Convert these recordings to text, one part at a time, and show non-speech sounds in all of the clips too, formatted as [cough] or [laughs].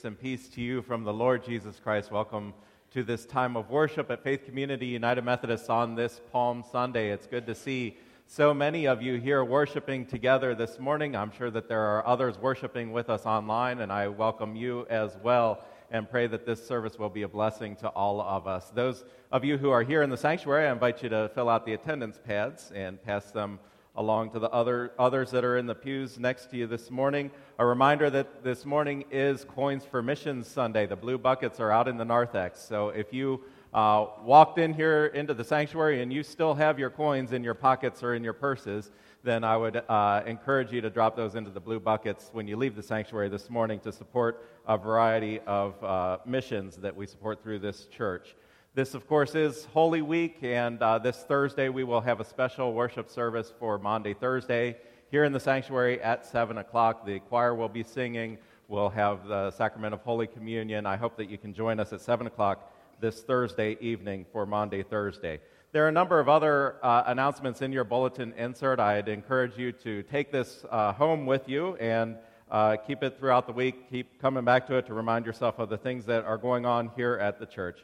Grace and peace to you from the Lord Jesus Christ. Welcome to this time of worship at Faith Community United Methodist on this Palm Sunday. It's good to see so many of you here worshiping together this morning. I'm sure that there are others worshiping with us online, and I welcome you as well and pray that this service will be a blessing to all of us. Those of you who are here in the sanctuary, I invite you to fill out the attendance pads and pass them along to the other, others that are in the pews next to you this morning. A reminder that this morning is Coins for Missions Sunday. The blue buckets are out in the narthex. So if you uh, walked in here into the sanctuary and you still have your coins in your pockets or in your purses, then I would uh, encourage you to drop those into the blue buckets when you leave the sanctuary this morning to support a variety of uh, missions that we support through this church. This, of course, is Holy Week, and uh, this Thursday we will have a special worship service for Maundy Thursday here in the sanctuary at 7 o'clock. The choir will be singing. We'll have the sacrament of Holy Communion. I hope that you can join us at 7 o'clock this Thursday evening for Maundy Thursday. There are a number of other uh, announcements in your bulletin insert. I'd encourage you to take this uh, home with you and uh, keep it throughout the week. Keep coming back to it to remind yourself of the things that are going on here at the church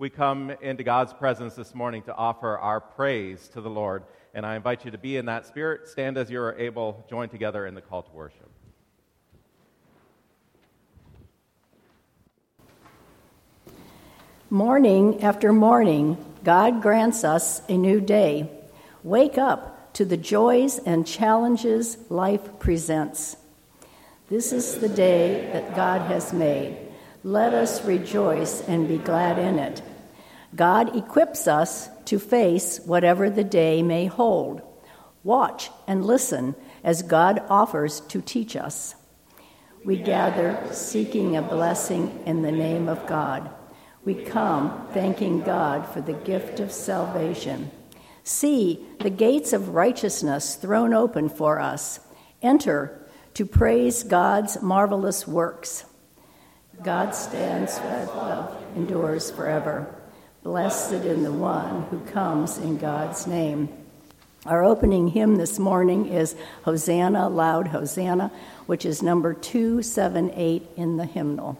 we come into God's presence this morning to offer our praise to the Lord. And I invite you to be in that spirit. Stand as you are able, join together in the call to worship. Morning after morning, God grants us a new day. Wake up to the joys and challenges life presents. This is the day that God has made. Let us rejoice and be glad in it. God equips us to face whatever the day may hold. Watch and listen as God offers to teach us. We gather seeking a blessing in the name of God. We come thanking God for the gift of salvation. See the gates of righteousness thrown open for us. Enter to praise God's marvelous works. God stands for love endures forever. Blessed in the one who comes in God's name. Our opening hymn this morning is Hosanna, Loud Hosanna, which is number 278 in the hymnal.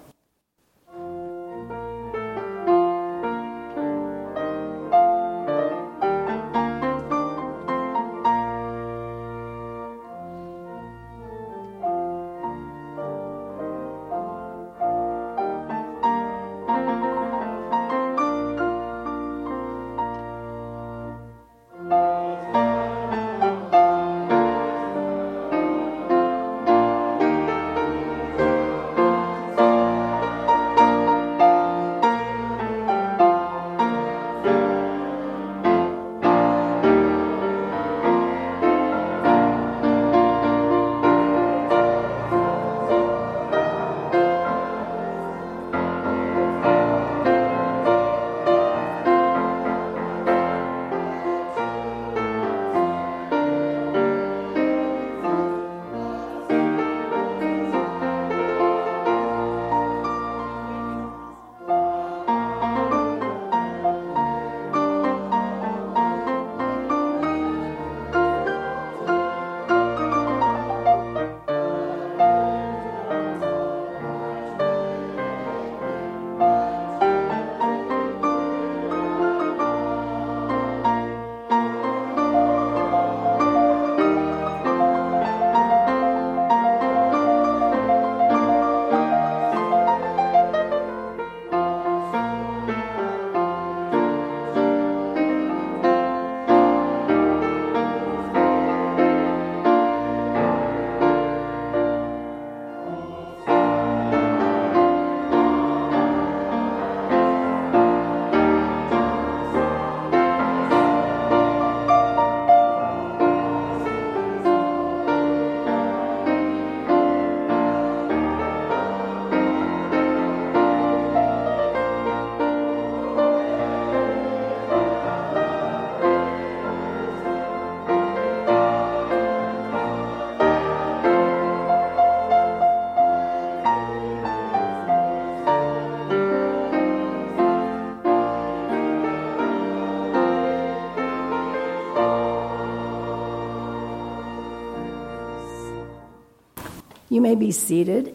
You may be seated,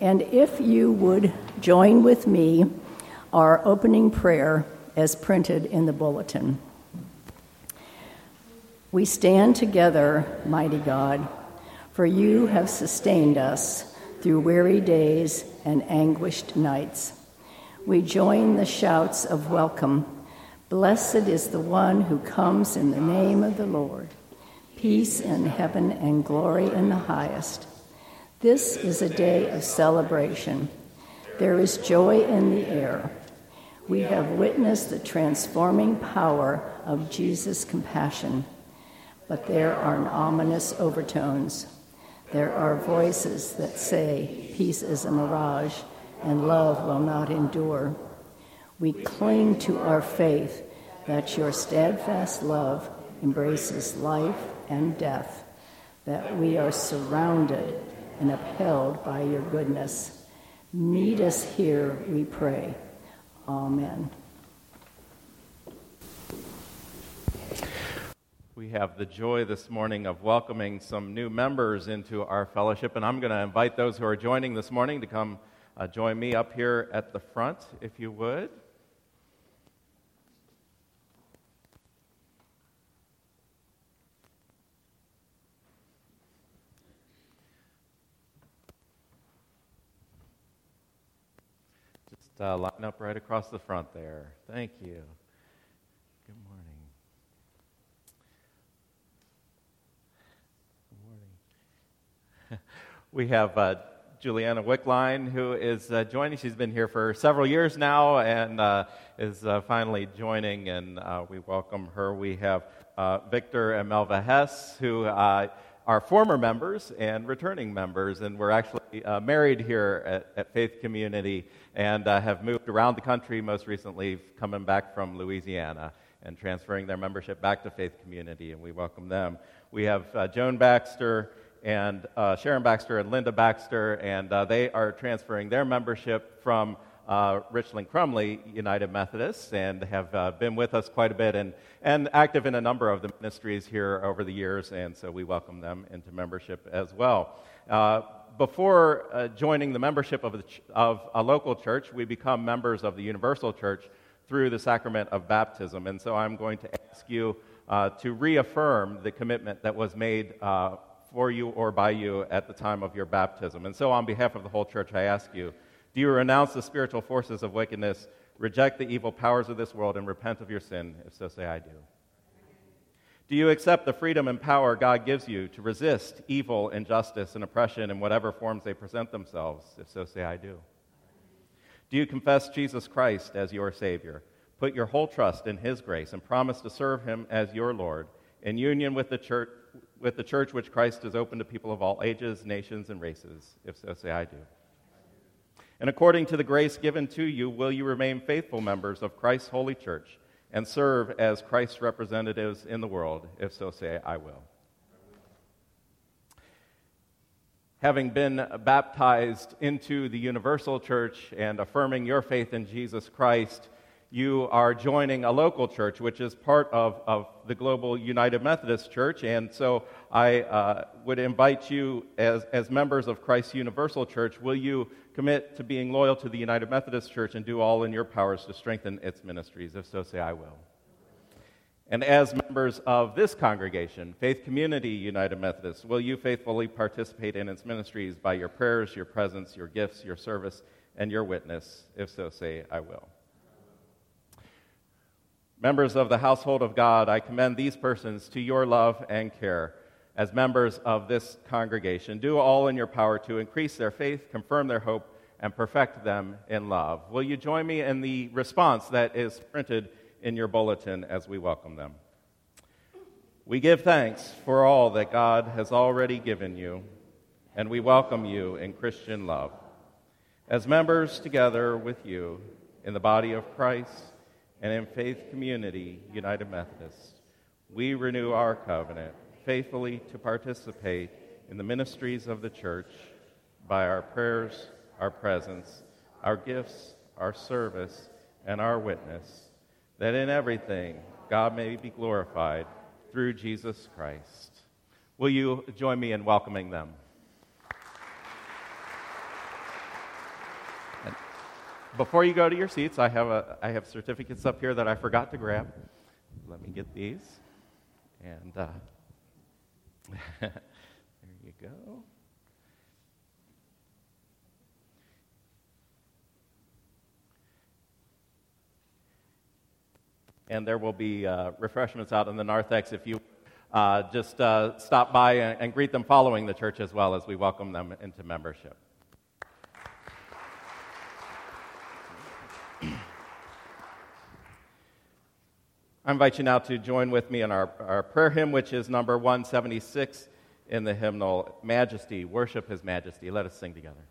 and if you would join with me our opening prayer as printed in the bulletin. We stand together, mighty God, for you have sustained us through weary days and anguished nights. We join the shouts of welcome. Blessed is the one who comes in the name of the Lord. Peace in heaven and glory in the highest. This is a day of celebration. There is joy in the air. We have witnessed the transforming power of Jesus' compassion but there are ominous overtones. There are voices that say, Peace is a mirage and love will not endure. We cling to our faith that your steadfast love embraces life and death, that we are surrounded and upheld by your goodness. Meet us here, we pray. Amen. We have the joy this morning of welcoming some new members into our fellowship, and I'm going to invite those who are joining this morning to come uh, join me up here at the front, if you would. Just uh, line up right across the front there. Thank you. Good morning. Good morning. [laughs] we have uh, Juliana Wickline, who is uh, joining. She's been here for several years now and uh, is uh, finally joining, and uh, we welcome her. We have Victor and Melva Hess, who are former members and returning members, and we're actually married here at, at, Faith Community and have moved around the country, most recently coming back from Louisiana and transferring their membership back to Faith Community, and we welcome them. We have Joan Baxter and uh, Sharon Baxter and Linda Baxter, and uh, they are transferring their membership from uh, Richland Crumley United Methodists and have uh, been with us quite a bit and, and active in a number of the ministries here over the years, and so we welcome them into membership as well. Uh, before uh, joining the membership of, the ch- of a local church, we become members of the Universal Church through the sacrament of baptism. And so I'm going to ask you uh, to reaffirm the commitment that was made uh, for you or by you at the time of your baptism. And so, on behalf of the whole church, I ask you do you renounce the spiritual forces of wickedness, reject the evil powers of this world, and repent of your sin? If so, say, I do. Do you accept the freedom and power God gives you to resist evil, injustice, and oppression in whatever forms they present themselves? If so, say, I do. Do you confess Jesus Christ as your Savior? Put your whole trust in His grace and promise to serve Him as your Lord in union with the church with the church which Christ has opened to people of all ages, nations, and races? If so, say I do. And according to the grace given to you, will you remain faithful members of Christ's holy church and serve as Christ's representatives in the world? If so, say I will. Having been baptized into the universal church and affirming your faith in Jesus Christ, you are joining a local church, which is part of, of the Global United Methodist Church. And so I uh, would invite you, as, as members of Christ Universal Church, will you commit to being loyal to the United Methodist Church and do all in your powers to strengthen its ministries? If so, say, I will. And as members of this congregation, Faith Community United Methodist, will you faithfully participate in its ministries by your prayers, your presence, your gifts, your service, and your witness? If so, say, I will. Members of the household of God, I commend these persons to your love and care as members of this congregation. Do all in your power to increase their faith, confirm their hope, and perfect them in love. Will you join me in the response that is printed in your bulletin as we welcome them? We give thanks for all that God has already given you, and we welcome you in Christian love. As members together with you in the body of Christ, and in Faith Community United Methodist, we renew our covenant faithfully to participate in the ministries of the church by our prayers, our presence, our gifts, our service, and our witness, that in everything God may be glorified through Jesus Christ. Will you join me in welcoming them? Before you go to your seats, I have, a, I have certificates up here that I forgot to grab. Let me get these. And uh, [laughs] there you go. And there will be uh, refreshments out in the narthex if you uh, just uh, stop by and, and greet them following the church as well as we welcome them into membership. I invite you now to join with me in our, our prayer hymn, which is number 176 in the hymnal Majesty, Worship His Majesty. Let us sing together.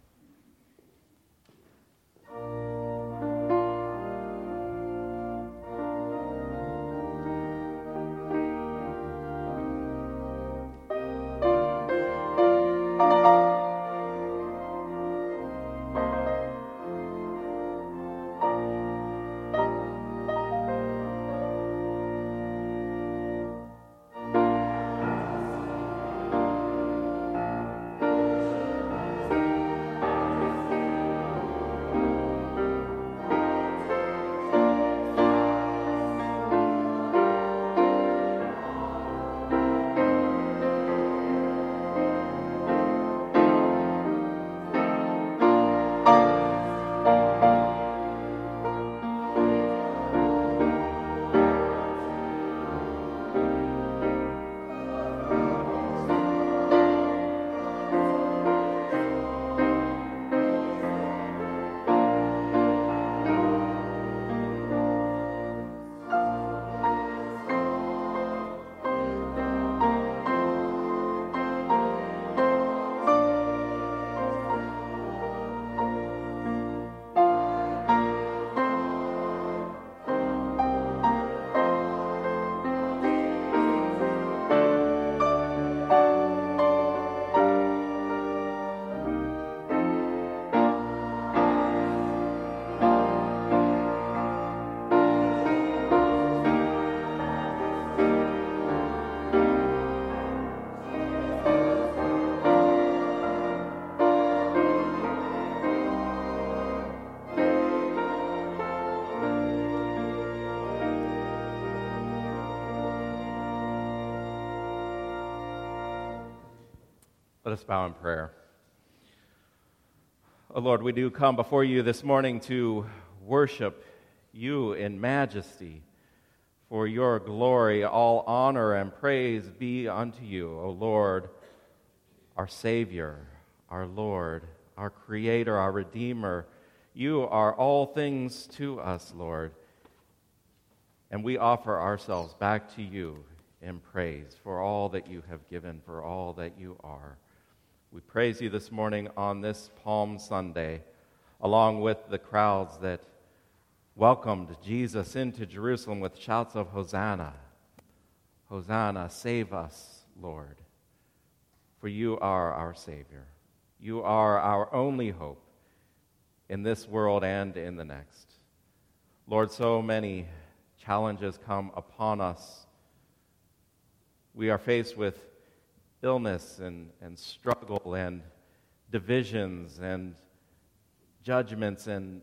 Us bow in prayer. Oh Lord, we do come before you this morning to worship you in majesty. For your glory, all honor and praise be unto you, O Lord, our Savior, our Lord, our Creator, our Redeemer. You are all things to us, Lord. And we offer ourselves back to you in praise for all that you have given, for all that you are. We praise you this morning on this Palm Sunday, along with the crowds that welcomed Jesus into Jerusalem with shouts of Hosanna. Hosanna, save us, Lord. For you are our Savior. You are our only hope in this world and in the next. Lord, so many challenges come upon us. We are faced with illness and, and struggle and divisions and judgments and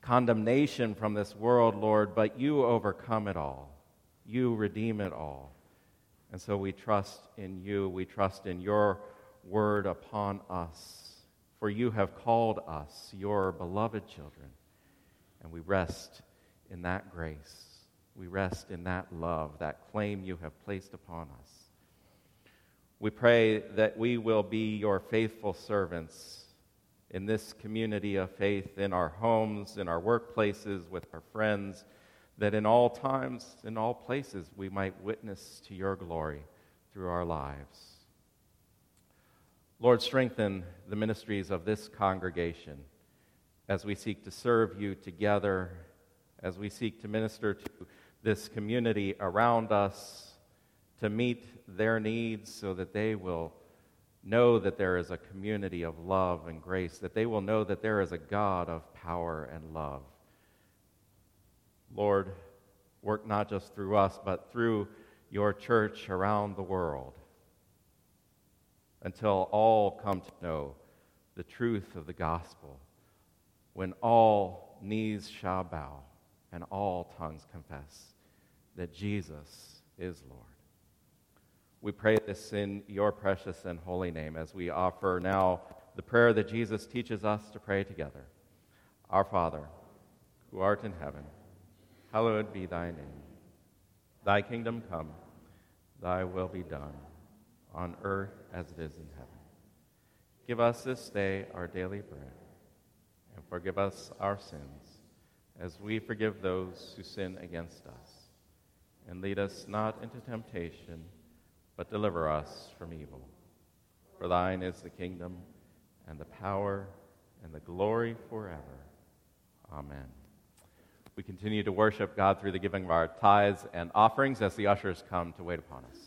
condemnation from this world, Lord, but you overcome it all. You redeem it all. And so we trust in you. We trust in your word upon us. For you have called us your beloved children. And we rest in that grace. We rest in that love, that claim you have placed upon us. We pray that we will be your faithful servants in this community of faith, in our homes, in our workplaces, with our friends, that in all times, in all places, we might witness to your glory through our lives. Lord, strengthen the ministries of this congregation as we seek to serve you together, as we seek to minister to this community around us to meet their needs so that they will know that there is a community of love and grace, that they will know that there is a God of power and love. Lord, work not just through us, but through your church around the world until all come to know the truth of the gospel, when all knees shall bow and all tongues confess that Jesus is Lord. We pray this in your precious and holy name as we offer now the prayer that Jesus teaches us to pray together. Our Father, who art in heaven, hallowed be thy name. Thy kingdom come, thy will be done, on earth as it is in heaven. Give us this day our daily bread, and forgive us our sins, as we forgive those who sin against us. And lead us not into temptation but deliver us from evil. For thine is the kingdom, and the power, and the glory forever. Amen. We continue to worship God through the giving of our tithes and offerings as the ushers come to wait upon us.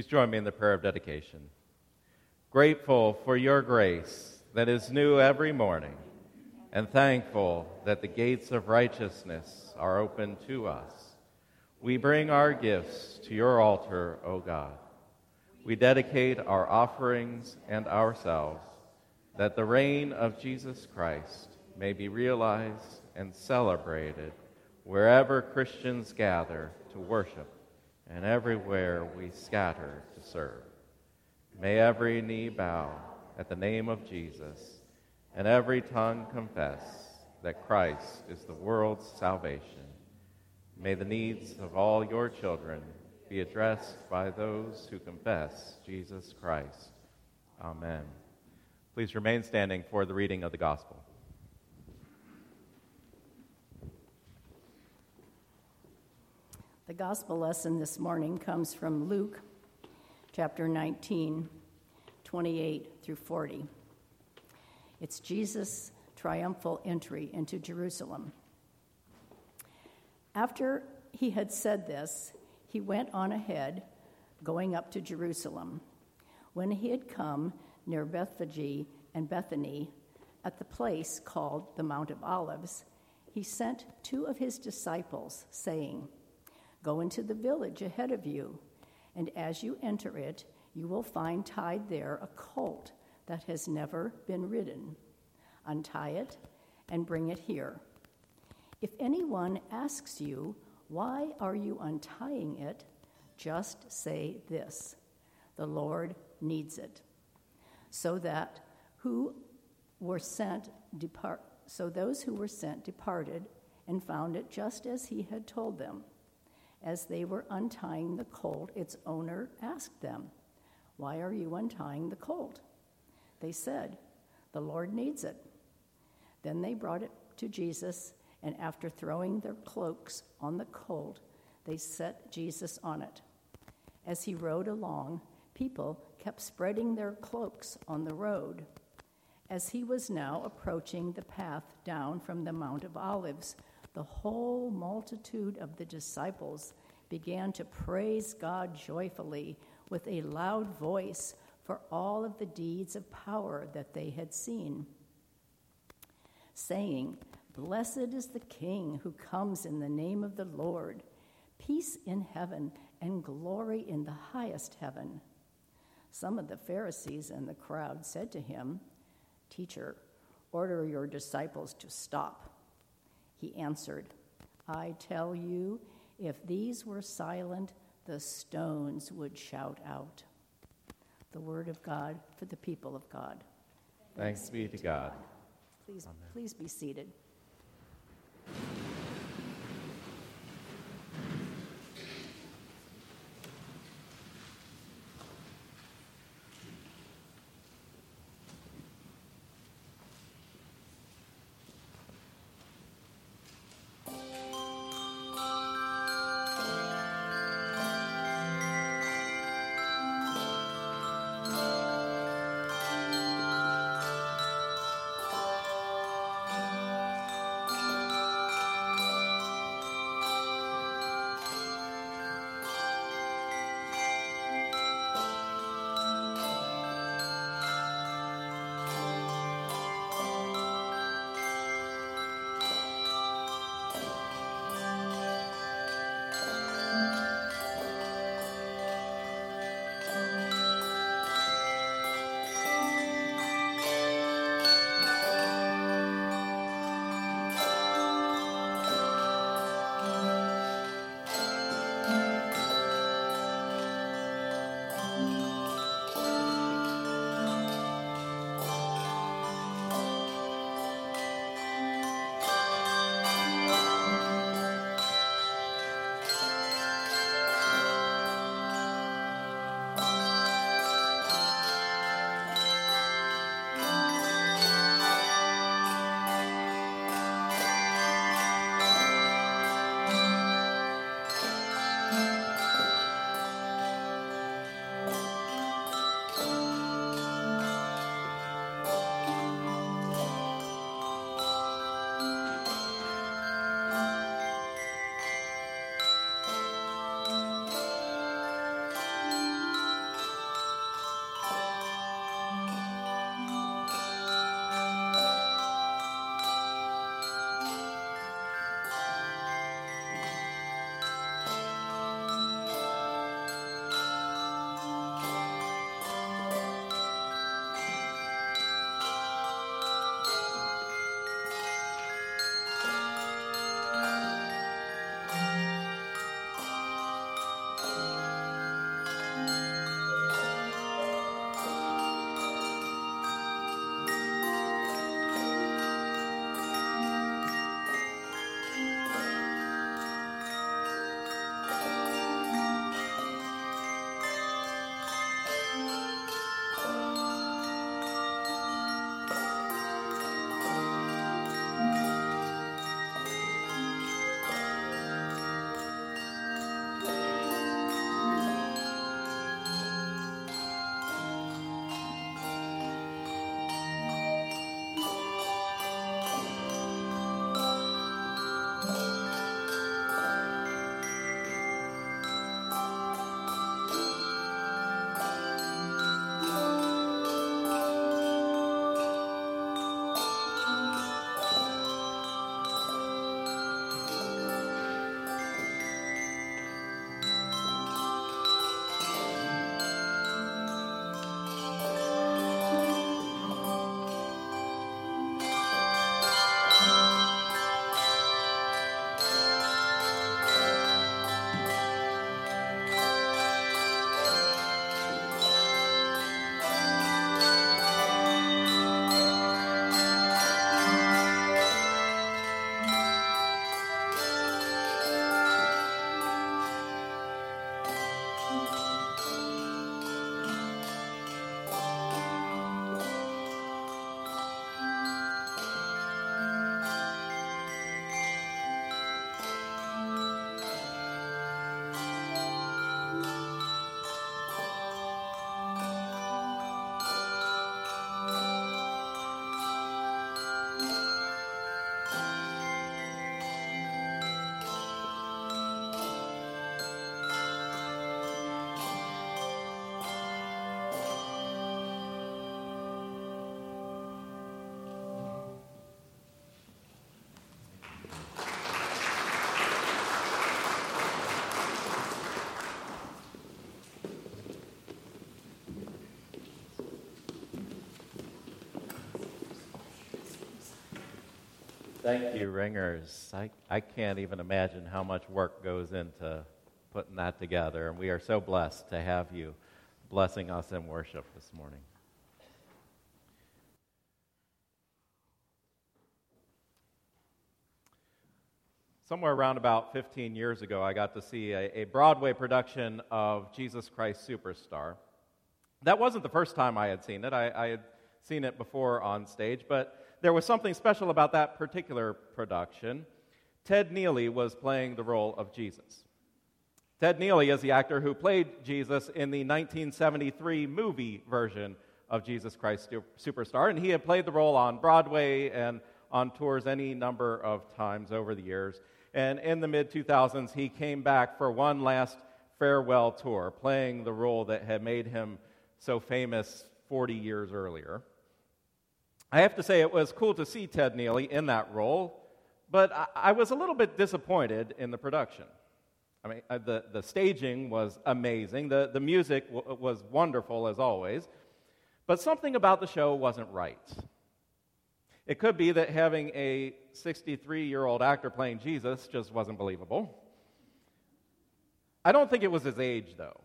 Please join me in the prayer of dedication. Grateful for your grace that is new every morning, and thankful that the gates of righteousness are open to us. We bring our gifts to your altar, O God. We dedicate our offerings and ourselves that the reign of Jesus Christ may be realized and celebrated wherever Christians gather to worship and everywhere we scatter to serve. May every knee bow at the name of Jesus, and every tongue confess that Christ is the world's salvation. May the needs of all your children be addressed by those who confess Jesus Christ. Amen. Please remain standing for the reading of the gospel. The gospel lesson this morning comes from Luke chapter 19, 28 through 40. It's Jesus' triumphal entry into Jerusalem. After he had said this, he went on ahead, going up to Jerusalem. When he had come near Bethphage and Bethany, at the place called the Mount of Olives, he sent two of his disciples, saying, Go into the village ahead of you, and as you enter it, you will find tied there a colt that has never been ridden. Untie it and bring it here. If anyone asks you, Why are you untying it? just say this The Lord needs it. So that who were sent depart so those who were sent departed and found it just as he had told them. As they were untying the colt, its owner asked them, Why are you untying the colt? They said, The Lord needs it. Then they brought it to Jesus, and after throwing their cloaks on the colt, they set Jesus on it. As he rode along, people kept spreading their cloaks on the road. As he was now approaching the path down from the Mount of Olives, the whole multitude of the disciples began to praise God joyfully with a loud voice for all of the deeds of power that they had seen, saying, Blessed is the King who comes in the name of the Lord, peace in heaven and glory in the highest heaven. Some of the Pharisees and the crowd said to him, Teacher, order your disciples to stop. He answered, I tell you, if these were silent, the stones would shout out. The word of God for the people of God. Thanks, Thanks be to God. God. Please, please be seated. Thank you, Ringers. I, I can't even imagine how much work goes into putting that together, and we are so blessed to have you blessing us in worship this morning. Somewhere around about 15 years ago, I got to see a, a Broadway production of Jesus Christ Superstar. That wasn't the first time I had seen it. I, I had seen it before on stage, but there was something special about that particular production. Ted Neeley was playing the role of Jesus. Ted Neeley is the actor who played Jesus in the 1973 movie version of Jesus Christ Superstar, and he had played the role on Broadway and on tours any number of times over the years. And in the mid 2000s, he came back for one last farewell tour, playing the role that had made him so famous 40 years earlier. I have to say, it was cool to see Ted Neeley in that role, but I, I was a little bit disappointed in the production. I mean, uh, the, the staging was amazing, the, the music w- was wonderful as always, but something about the show wasn't right. It could be that having a 63 year old actor playing Jesus just wasn't believable. I don't think it was his age, though.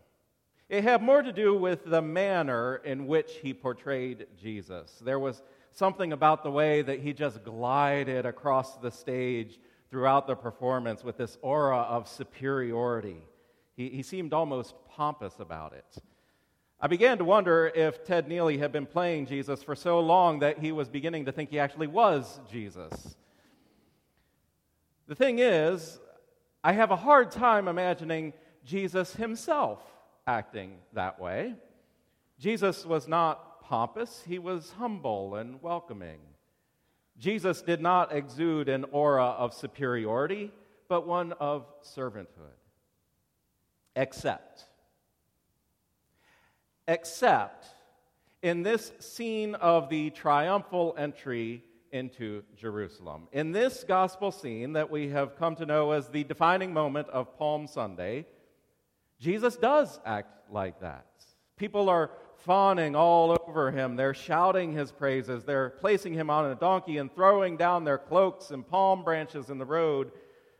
It had more to do with the manner in which he portrayed Jesus. There was something about the way that he just glided across the stage throughout the performance with this aura of superiority. He, he seemed almost pompous about it. I began to wonder if Ted Neeley had been playing Jesus for so long that he was beginning to think he actually was Jesus. The thing is, I have a hard time imagining Jesus himself acting that way. Jesus was not pompous, he was humble and welcoming. Jesus did not exude an aura of superiority, but one of servanthood. Except, except in this scene of the triumphal entry into Jerusalem. In this gospel scene that we have come to know as the defining moment of Palm Sunday, Jesus does act like that. People are fawning all over him. They're shouting his praises. They're placing him on a donkey and throwing down their cloaks and palm branches in the road.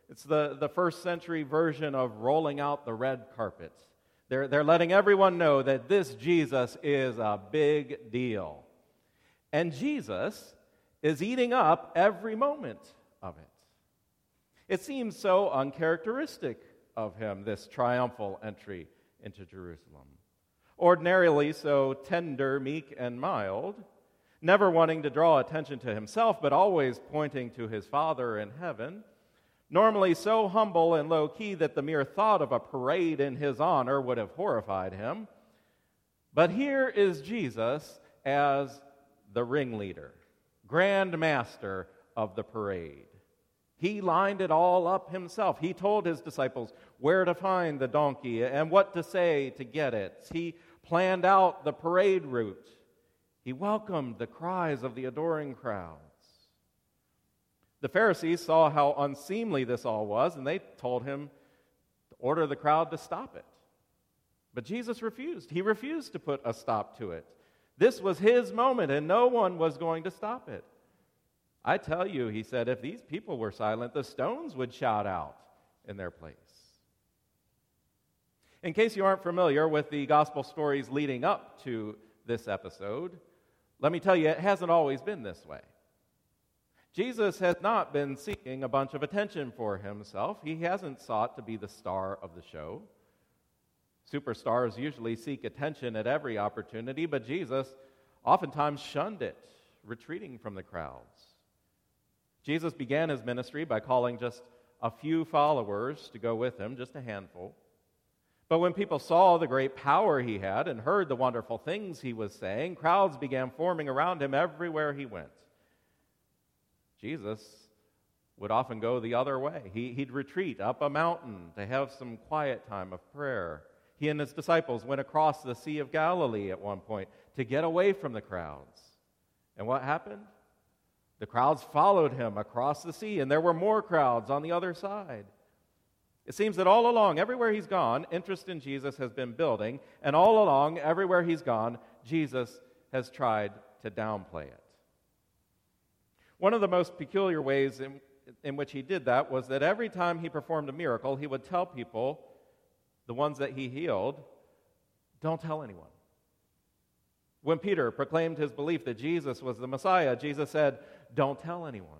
It's the, the first century version of rolling out the red carpet. They're, they're letting everyone know that this Jesus is a big deal. And Jesus is eating up every moment of it. It seems so uncharacteristic of him, this triumphal entry into Jerusalem ordinarily so tender, meek, and mild, never wanting to draw attention to himself, but always pointing to his Father in heaven, normally so humble and low key that the mere thought of a parade in his honor would have horrified him. But here is Jesus as the ringleader, grand master of the parade. He lined it all up himself. He told his disciples where to find the donkey and what to say to get it. He planned out the parade route. He welcomed the cries of the adoring crowds. The Pharisees saw how unseemly this all was, and they told him to order the crowd to stop it. But Jesus refused. He refused to put a stop to it. This was his moment, and no one was going to stop it. I tell you, he said, if these people were silent, the stones would shout out in their place. In case you aren't familiar with the gospel stories leading up to this episode, let me tell you, it hasn't always been this way. Jesus has not been seeking a bunch of attention for himself. He hasn't sought to be the star of the show. Superstars usually seek attention at every opportunity, but Jesus oftentimes shunned it, retreating from the crowds. Jesus began his ministry by calling just a few followers to go with him, just a handful. But when people saw the great power he had and heard the wonderful things he was saying, crowds began forming around him everywhere he went. Jesus would often go the other way. He, would retreat up a mountain to have some quiet time of prayer. He and his disciples went across the Sea of Galilee at one point to get away from the crowds. And what happened? The crowds followed him across the sea, and there were more crowds on the other side. It seems that all along, everywhere he's gone, interest in Jesus has been building, and all along, everywhere he's gone, Jesus has tried to downplay it. One of the most peculiar ways in, in which he did that was that every time he performed a miracle, he would tell people, the ones that he healed, don't tell anyone. When Peter proclaimed his belief that Jesus was the Messiah, Jesus said, Don't tell anyone.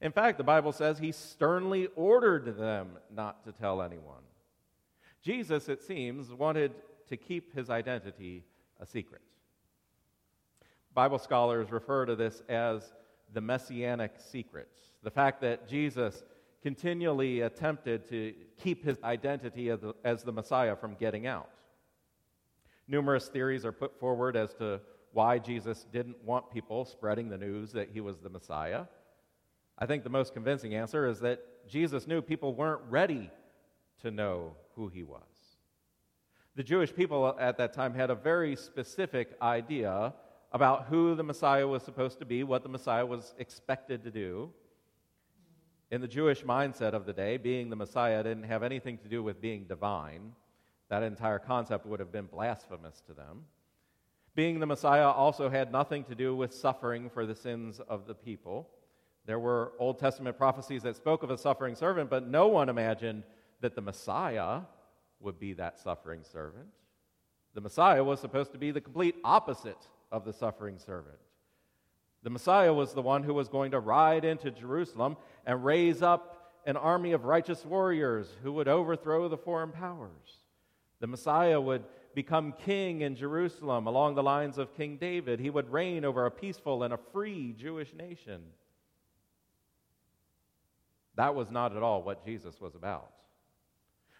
In fact, the Bible says he sternly ordered them not to tell anyone. Jesus, it seems, wanted to keep his identity a secret. Bible scholars refer to this as the messianic secret the fact that Jesus continually attempted to keep his identity as the, as the Messiah from getting out. Numerous theories are put forward as to why Jesus didn't want people spreading the news that he was the Messiah. I think the most convincing answer is that Jesus knew people weren't ready to know who he was. The Jewish people at that time had a very specific idea about who the Messiah was supposed to be, what the Messiah was expected to do. In the Jewish mindset of the day, being the Messiah didn't have anything to do with being divine. That entire concept would have been blasphemous to them. Being the Messiah also had nothing to do with suffering for the sins of the people. There were Old Testament prophecies that spoke of a suffering servant, but no one imagined that the Messiah would be that suffering servant. The Messiah was supposed to be the complete opposite of the suffering servant. The Messiah was the one who was going to ride into Jerusalem and raise up an army of righteous warriors who would overthrow the foreign powers. The Messiah would become king in Jerusalem along the lines of King David. He would reign over a peaceful and a free Jewish nation. That was not at all what Jesus was about.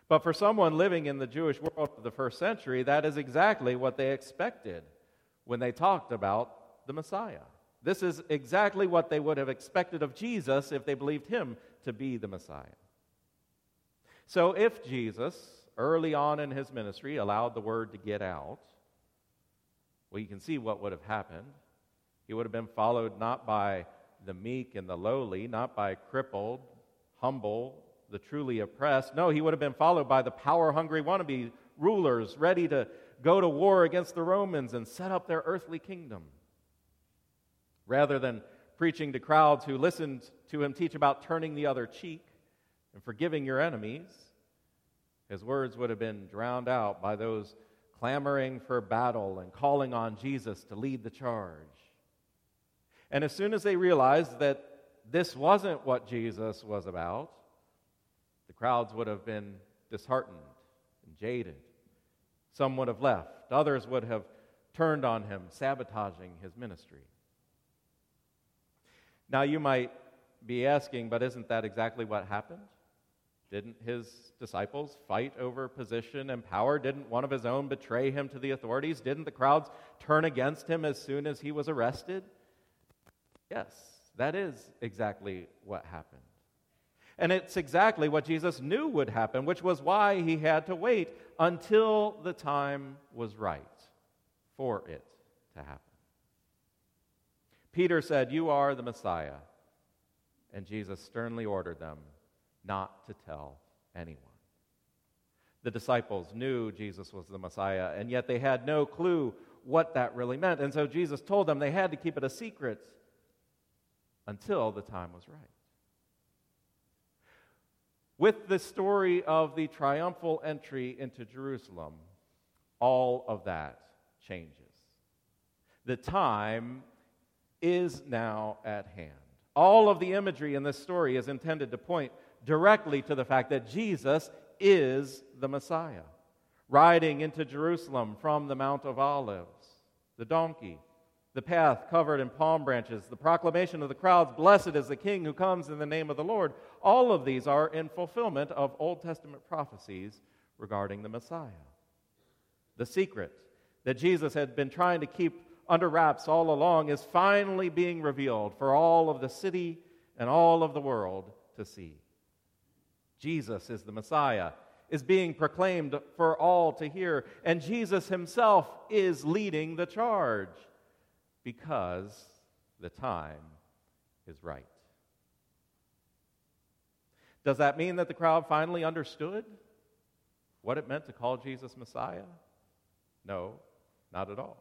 But for someone living in the Jewish world of the first century, that is exactly what they expected when they talked about the Messiah. This is exactly what they would have expected of Jesus if they believed him to be the Messiah. So, if Jesus, early on in his ministry, allowed the word to get out, well, you can see what would have happened. He would have been followed not by the meek and the lowly, not by crippled, humble, the truly oppressed. No, he would have been followed by the power hungry wannabe rulers ready to go to war against the Romans and set up their earthly kingdom. Rather than preaching to crowds who listened to him teach about turning the other cheek and forgiving your enemies, his words would have been drowned out by those clamoring for battle and calling on Jesus to lead the charge. And as soon as they realized that this wasn't what Jesus was about, the crowds would have been disheartened and jaded. Some would have left, others would have turned on him, sabotaging his ministry. Now, you might be asking, but isn't that exactly what happened? Didn't his disciples fight over position and power? Didn't one of his own betray him to the authorities? Didn't the crowds turn against him as soon as he was arrested? Yes, that is exactly what happened. And it's exactly what Jesus knew would happen, which was why he had to wait until the time was right for it to happen. Peter said, You are the Messiah. And Jesus sternly ordered them not to tell anyone. The disciples knew Jesus was the Messiah, and yet they had no clue what that really meant. And so Jesus told them they had to keep it a secret until the time was right. With the story of the triumphal entry into Jerusalem, all of that changes. The time is now at hand. All of the imagery in this story is intended to point directly to the fact that Jesus is the Messiah, riding into Jerusalem from the Mount of Olives, the donkey, the path covered in palm branches, the proclamation of the crowds, Blessed is the King who comes in the name of the Lord. All of these are in fulfillment of Old Testament prophecies regarding the Messiah. The secret that Jesus had been trying to keep under wraps all along is finally being revealed for all of the city and all of the world to see. Jesus is the Messiah, is being proclaimed for all to hear, and Jesus himself is leading the charge because the time is right. Does that mean that the crowd finally understood what it meant to call Jesus Messiah? No, not at all.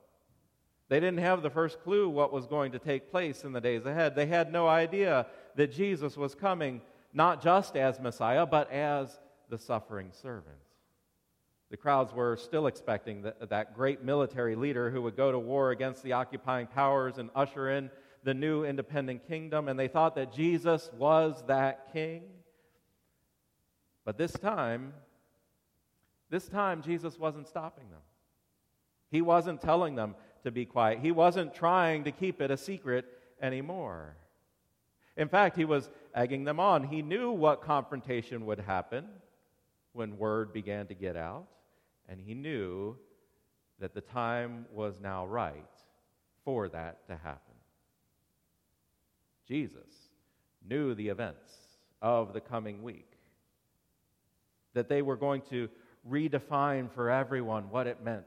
They didn't have the first clue what was going to take place in the days ahead. They had no idea that Jesus was coming not just as Messiah, but as the suffering servant. The crowds were still expecting that, that great military leader who would go to war against the occupying powers and usher in the new independent kingdom, and they thought that Jesus was that king. But this time, this time, Jesus wasn't stopping them. He wasn't telling them to be quiet. He wasn't trying to keep it a secret anymore. In fact, he was egging them on. He knew what confrontation would happen when word began to get out, and he knew that the time was now right for that to happen. Jesus knew the events of the coming week, that they were going to redefine for everyone what it meant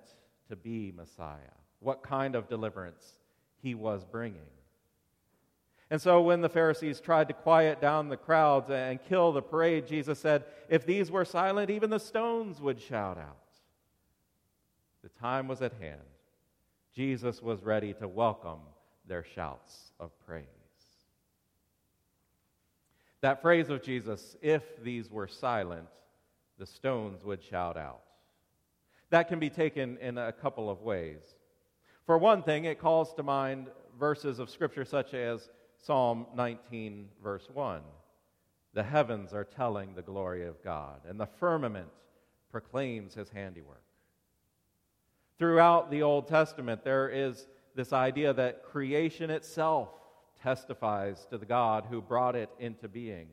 to be Messiah, what kind of deliverance he was bringing. And so when the Pharisees tried to quiet down the crowds and kill the parade, Jesus said, If these were silent, even the stones would shout out. The time was at hand. Jesus was ready to welcome their shouts of praise. That phrase of Jesus, if these were silent, the stones would shout out. That can be taken in a couple of ways. For one thing, it calls to mind verses of Scripture such as Psalm 19, verse 1. The heavens are telling the glory of God, and the firmament proclaims his handiwork. Throughout the Old Testament, there is this idea that creation itself testifies to the God who brought it into being.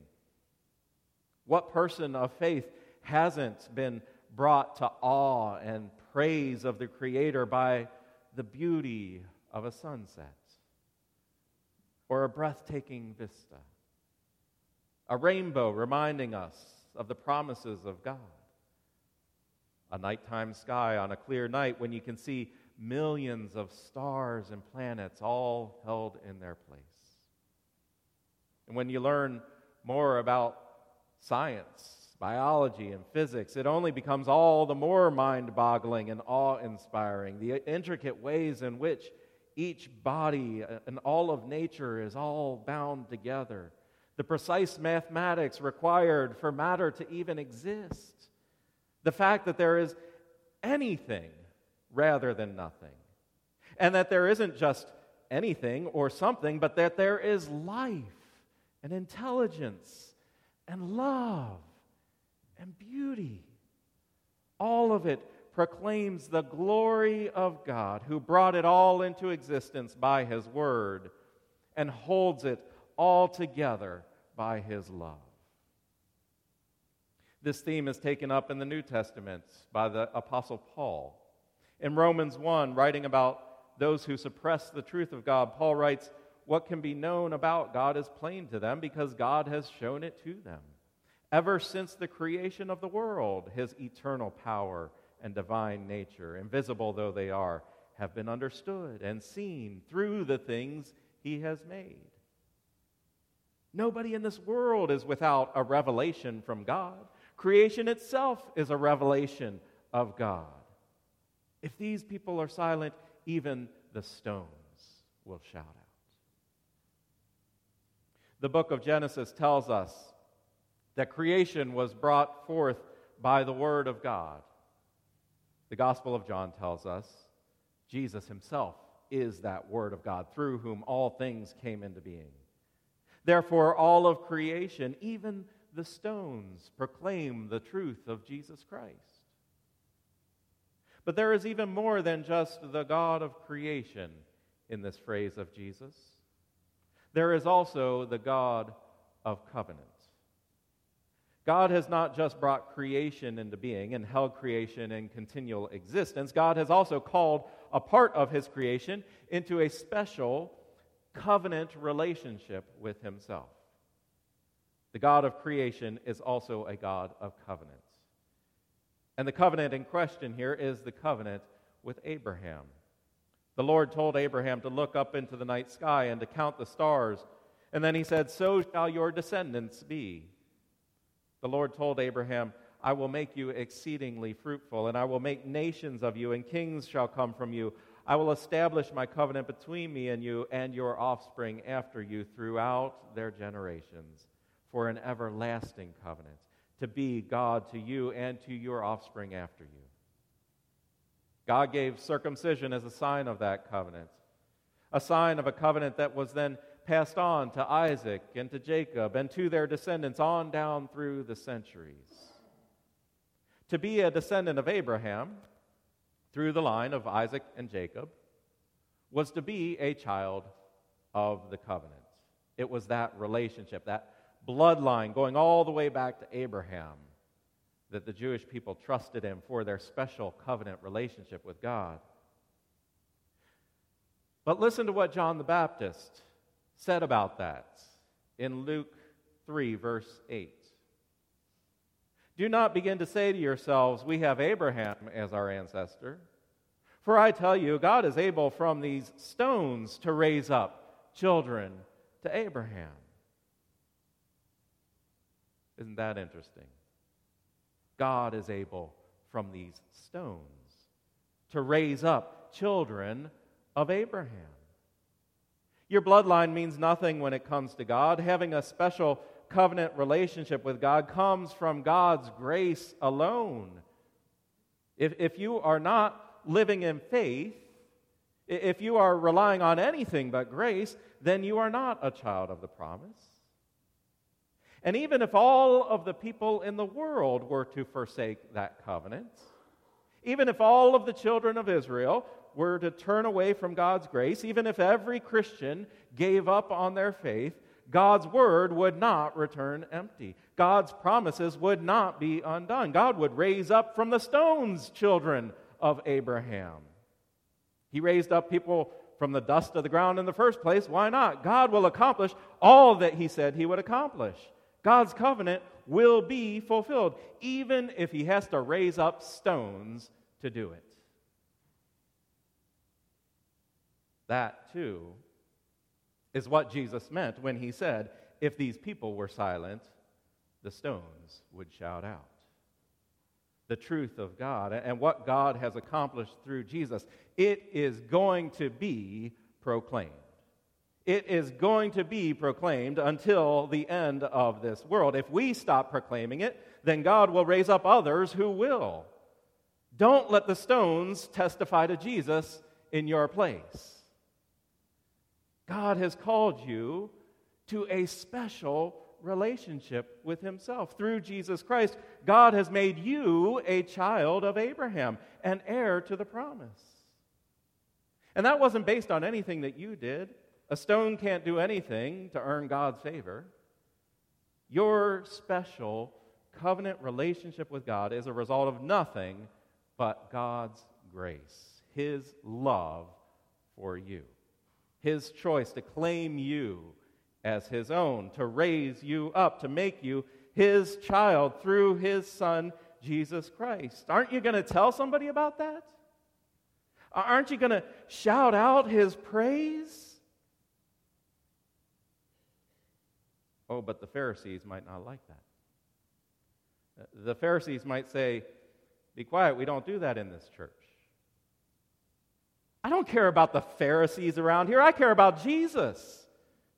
What person of faith hasn't been brought to awe and praise of the Creator by the beauty of a sunset or a breathtaking vista, a rainbow reminding us of the promises of God, a nighttime sky on a clear night when you can see millions of stars and planets all held in their place. And when you learn more about science, biology and physics, it only becomes all the more mind boggling and awe inspiring. The intricate ways in which each body uh, and all of nature is all bound together. The precise mathematics required for matter to even exist. The fact that there is anything rather than nothing. And that there isn't just anything or something, but that there is life and intelligence and love and beauty. All of it proclaims the glory of God who brought it all into existence by his word and holds it all together by his love. This theme is taken up in the New Testament by the Apostle Paul. In Romans 1, writing about those who suppress the truth of God, Paul writes, What can be known about God is plain to them because God has shown it to them. Ever since the creation of the world, his eternal power and divine nature, invisible though they are, have been understood and seen through the things he has made. Nobody in this world is without a revelation from God. Creation itself is a revelation of God. If these people are silent, even the stones will shout out. The book of Genesis tells us that creation was brought forth by the Word of God. The Gospel of John tells us Jesus himself is that Word of God through whom all things came into being. Therefore, all of creation, even the stones, proclaim the truth of Jesus Christ. But there is even more than just the God of creation in this phrase of Jesus. There is also the God of covenant. God has not just brought creation into being and held creation in continual existence, God has also called a part of his creation into a special covenant relationship with himself. The God of creation is also a God of covenants. And the covenant in question here is the covenant with Abraham. The Lord told Abraham to look up into the night sky and to count the stars. And then he said, So shall your descendants be. The Lord told Abraham, I will make you exceedingly fruitful, and I will make nations of you, and kings shall come from you. I will establish my covenant between me and you and your offspring after you throughout their generations for an everlasting covenant, to be God to you and to your offspring after you. God gave circumcision as a sign of that covenant, a sign of a covenant that was then passed on to Isaac and to Jacob and to their descendants on down through the centuries. To be a descendant of Abraham through the line of Isaac and Jacob was to be a child of the covenant. It was that relationship, that bloodline going all the way back to Abraham that the Jewish people trusted him for their special covenant relationship with God. But listen to what John the Baptist said about that in Luke 3, verse 8. Do not begin to say to yourselves, We have Abraham as our ancestor. For I tell you, God is able from these stones to raise up children to Abraham. Isn't that interesting? God is able from these stones to raise up children of Abraham. Your bloodline means nothing when it comes to God. Having a special covenant relationship with God comes from God's grace alone. If, if you are not living in faith, if you are relying on anything but grace, then you are not a child of the promise. And even if all of the people in the world were to forsake that covenant, even if all of the children of Israel were to turn away from God's grace, even if every Christian gave up on their faith, God's word would not return empty. God's promises would not be undone. God would raise up from the stones children of Abraham. He raised up people from the dust of the ground in the first place. Why not? God will accomplish all that He said He would accomplish. God's covenant will be fulfilled, even if he has to raise up stones to do it. That, too, is what Jesus meant when he said, If these people were silent, the stones would shout out. The truth of God and what God has accomplished through Jesus, it is going to be proclaimed. It is going to be proclaimed until the end of this world. If we stop proclaiming it, then God will raise up others who will. Don't let the stones testify to Jesus in your place. God has called you to a special relationship with Himself. Through Jesus Christ, God has made you a child of Abraham, an heir to the promise. And that wasn't based on anything that you did. A stone can't do anything to earn God's favor. Your special covenant relationship with God is a result of nothing but God's grace, His love for you, His choice to claim you as His own, to raise you up, to make you His child through His Son, Jesus Christ. Aren't you going to tell somebody about that? Aren't you going to shout out His praise? Oh, but the Pharisees might not like that. The Pharisees might say, Be quiet, we don't do that in this church. I don't care about the Pharisees around here, I care about Jesus.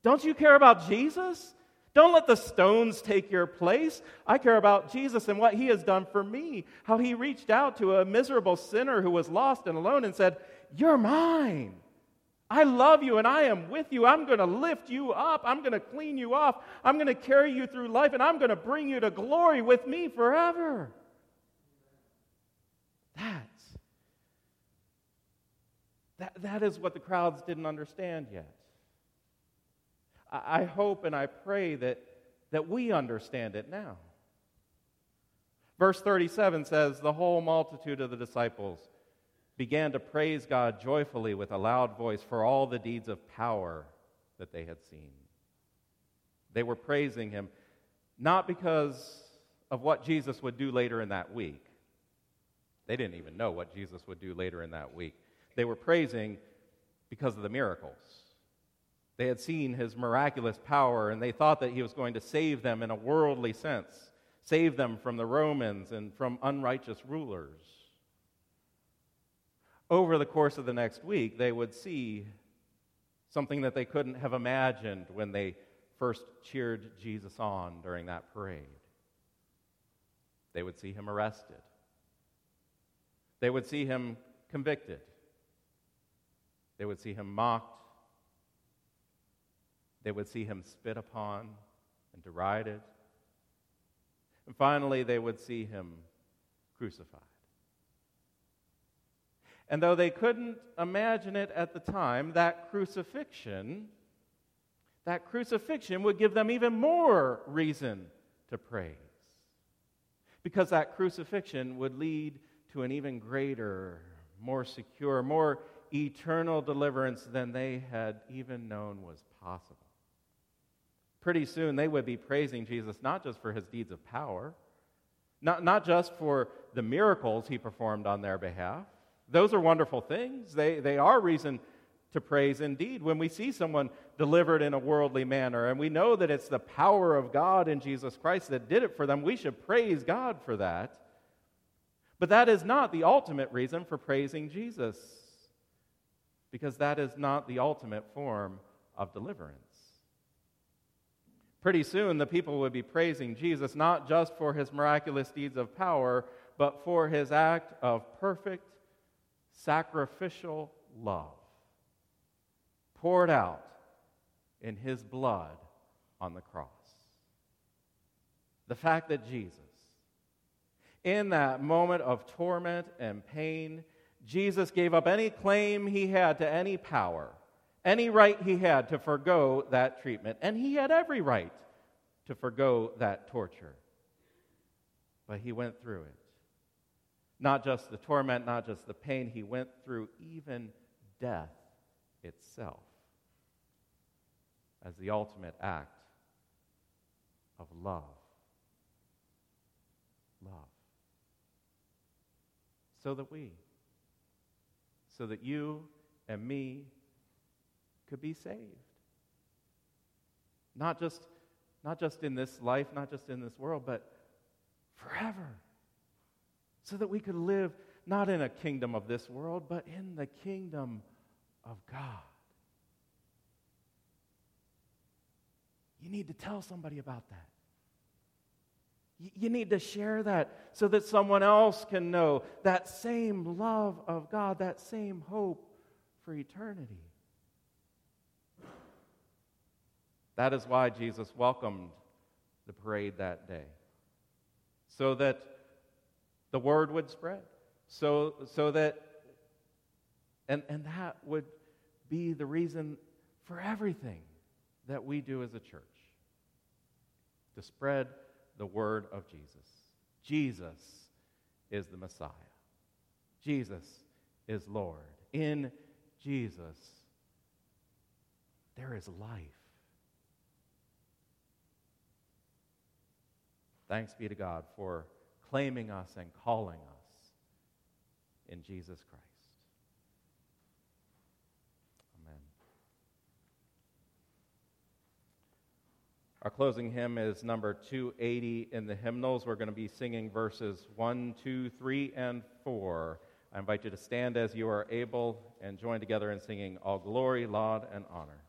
Don't you care about Jesus? Don't let the stones take your place. I care about Jesus and what he has done for me. How he reached out to a miserable sinner who was lost and alone and said, You're mine. I love you and I am with you. I'm going to lift you up. I'm going to clean you off. I'm going to carry you through life and I'm going to bring you to glory with me forever. That's, that, that is what the crowds didn't understand yet. I, I hope and I pray that, that we understand it now. Verse 37 says, The whole multitude of the disciples began to praise God joyfully with a loud voice for all the deeds of power that they had seen. They were praising him not because of what Jesus would do later in that week. They didn't even know what Jesus would do later in that week. They were praising because of the miracles. They had seen his miraculous power and they thought that he was going to save them in a worldly sense, save them from the Romans and from unrighteous rulers. over the course of the next week, they would see something that they couldn't have imagined when they first cheered Jesus on during that parade. They would see him arrested, they would see him convicted, they would see him mocked, they would see him spit upon and derided. And finally, they would see him crucified. And though they couldn't imagine it at the time, that crucifixion, that crucifixion would give them even more reason to praise. Because that crucifixion would lead to an even greater, more secure, more eternal deliverance than they had even known was possible. Pretty soon they would be praising Jesus not just for his deeds of power, not, not just for the miracles he performed on their behalf, those are wonderful things. They, they are reason to praise indeed when we see someone delivered in a worldly manner and we know that it's the power of God in Jesus Christ that did it for them. We should praise God for that. But that is not the ultimate reason for praising Jesus because that is not the ultimate form of deliverance. Pretty soon, the people would be praising Jesus not just for his miraculous deeds of power, but for his act of perfect sacrificial love poured out in his blood on the cross. The fact that Jesus, in that moment of torment and pain, Jesus gave up any claim he had to any power, any right he had to forego that treatment, and he had every right to forego that torture. But he went through it. Not just the torment, not just the pain, he went through even death itself as the ultimate act of love. Love. So that we, so that you and me could be saved. Not just, not just in this life, not just in this world, but forever so that we could live not in a kingdom of this world, but in the kingdom of God. You need to tell somebody about that. You need to share that so that someone else can know that same love of God, that same hope for eternity. That is why Jesus welcomed the parade that day. So that the word would spread. So, so that, and, and that would be the reason for everything that we do as a church to spread the word of Jesus. Jesus is the Messiah, Jesus is Lord. In Jesus, there is life. Thanks be to God for claiming us and calling us in Jesus Christ. Amen. Our closing hymn is number 280 in the hymnals. We're going to be singing verses 1, 2, 3, and 4. I invite you to stand as you are able and join together in singing All Glory, Laud, and Honor.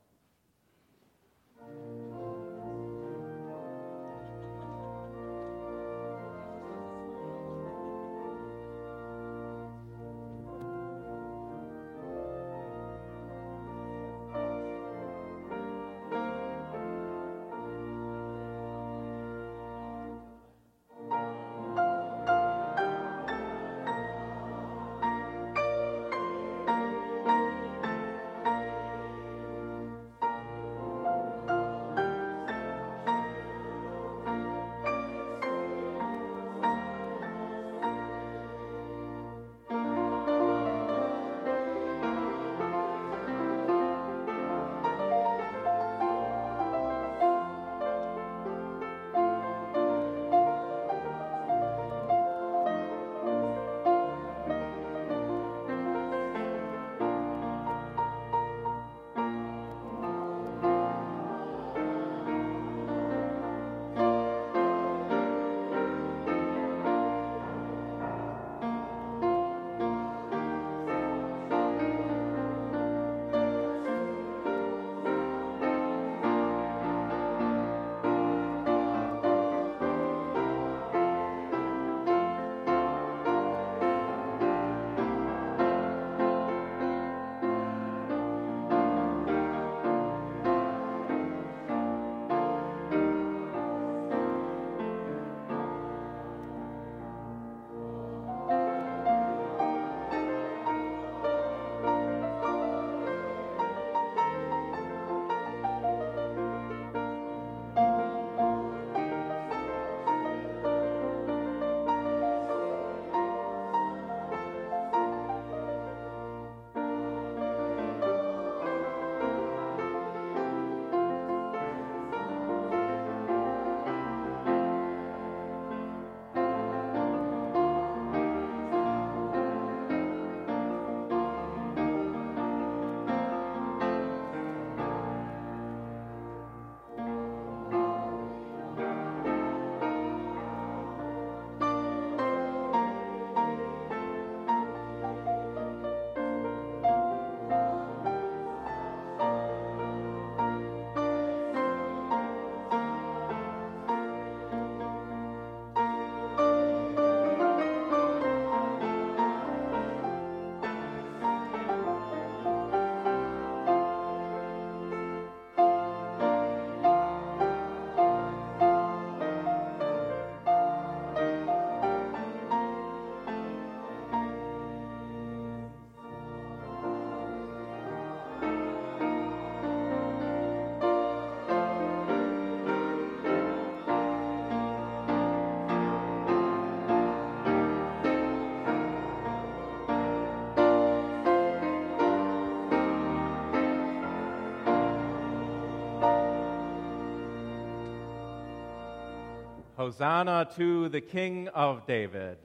Hosanna to the King of David.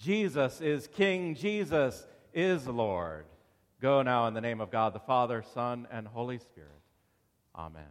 Jesus is King, Jesus is Lord. Go now in the name of God the Father, Son, and Holy Spirit. Amen.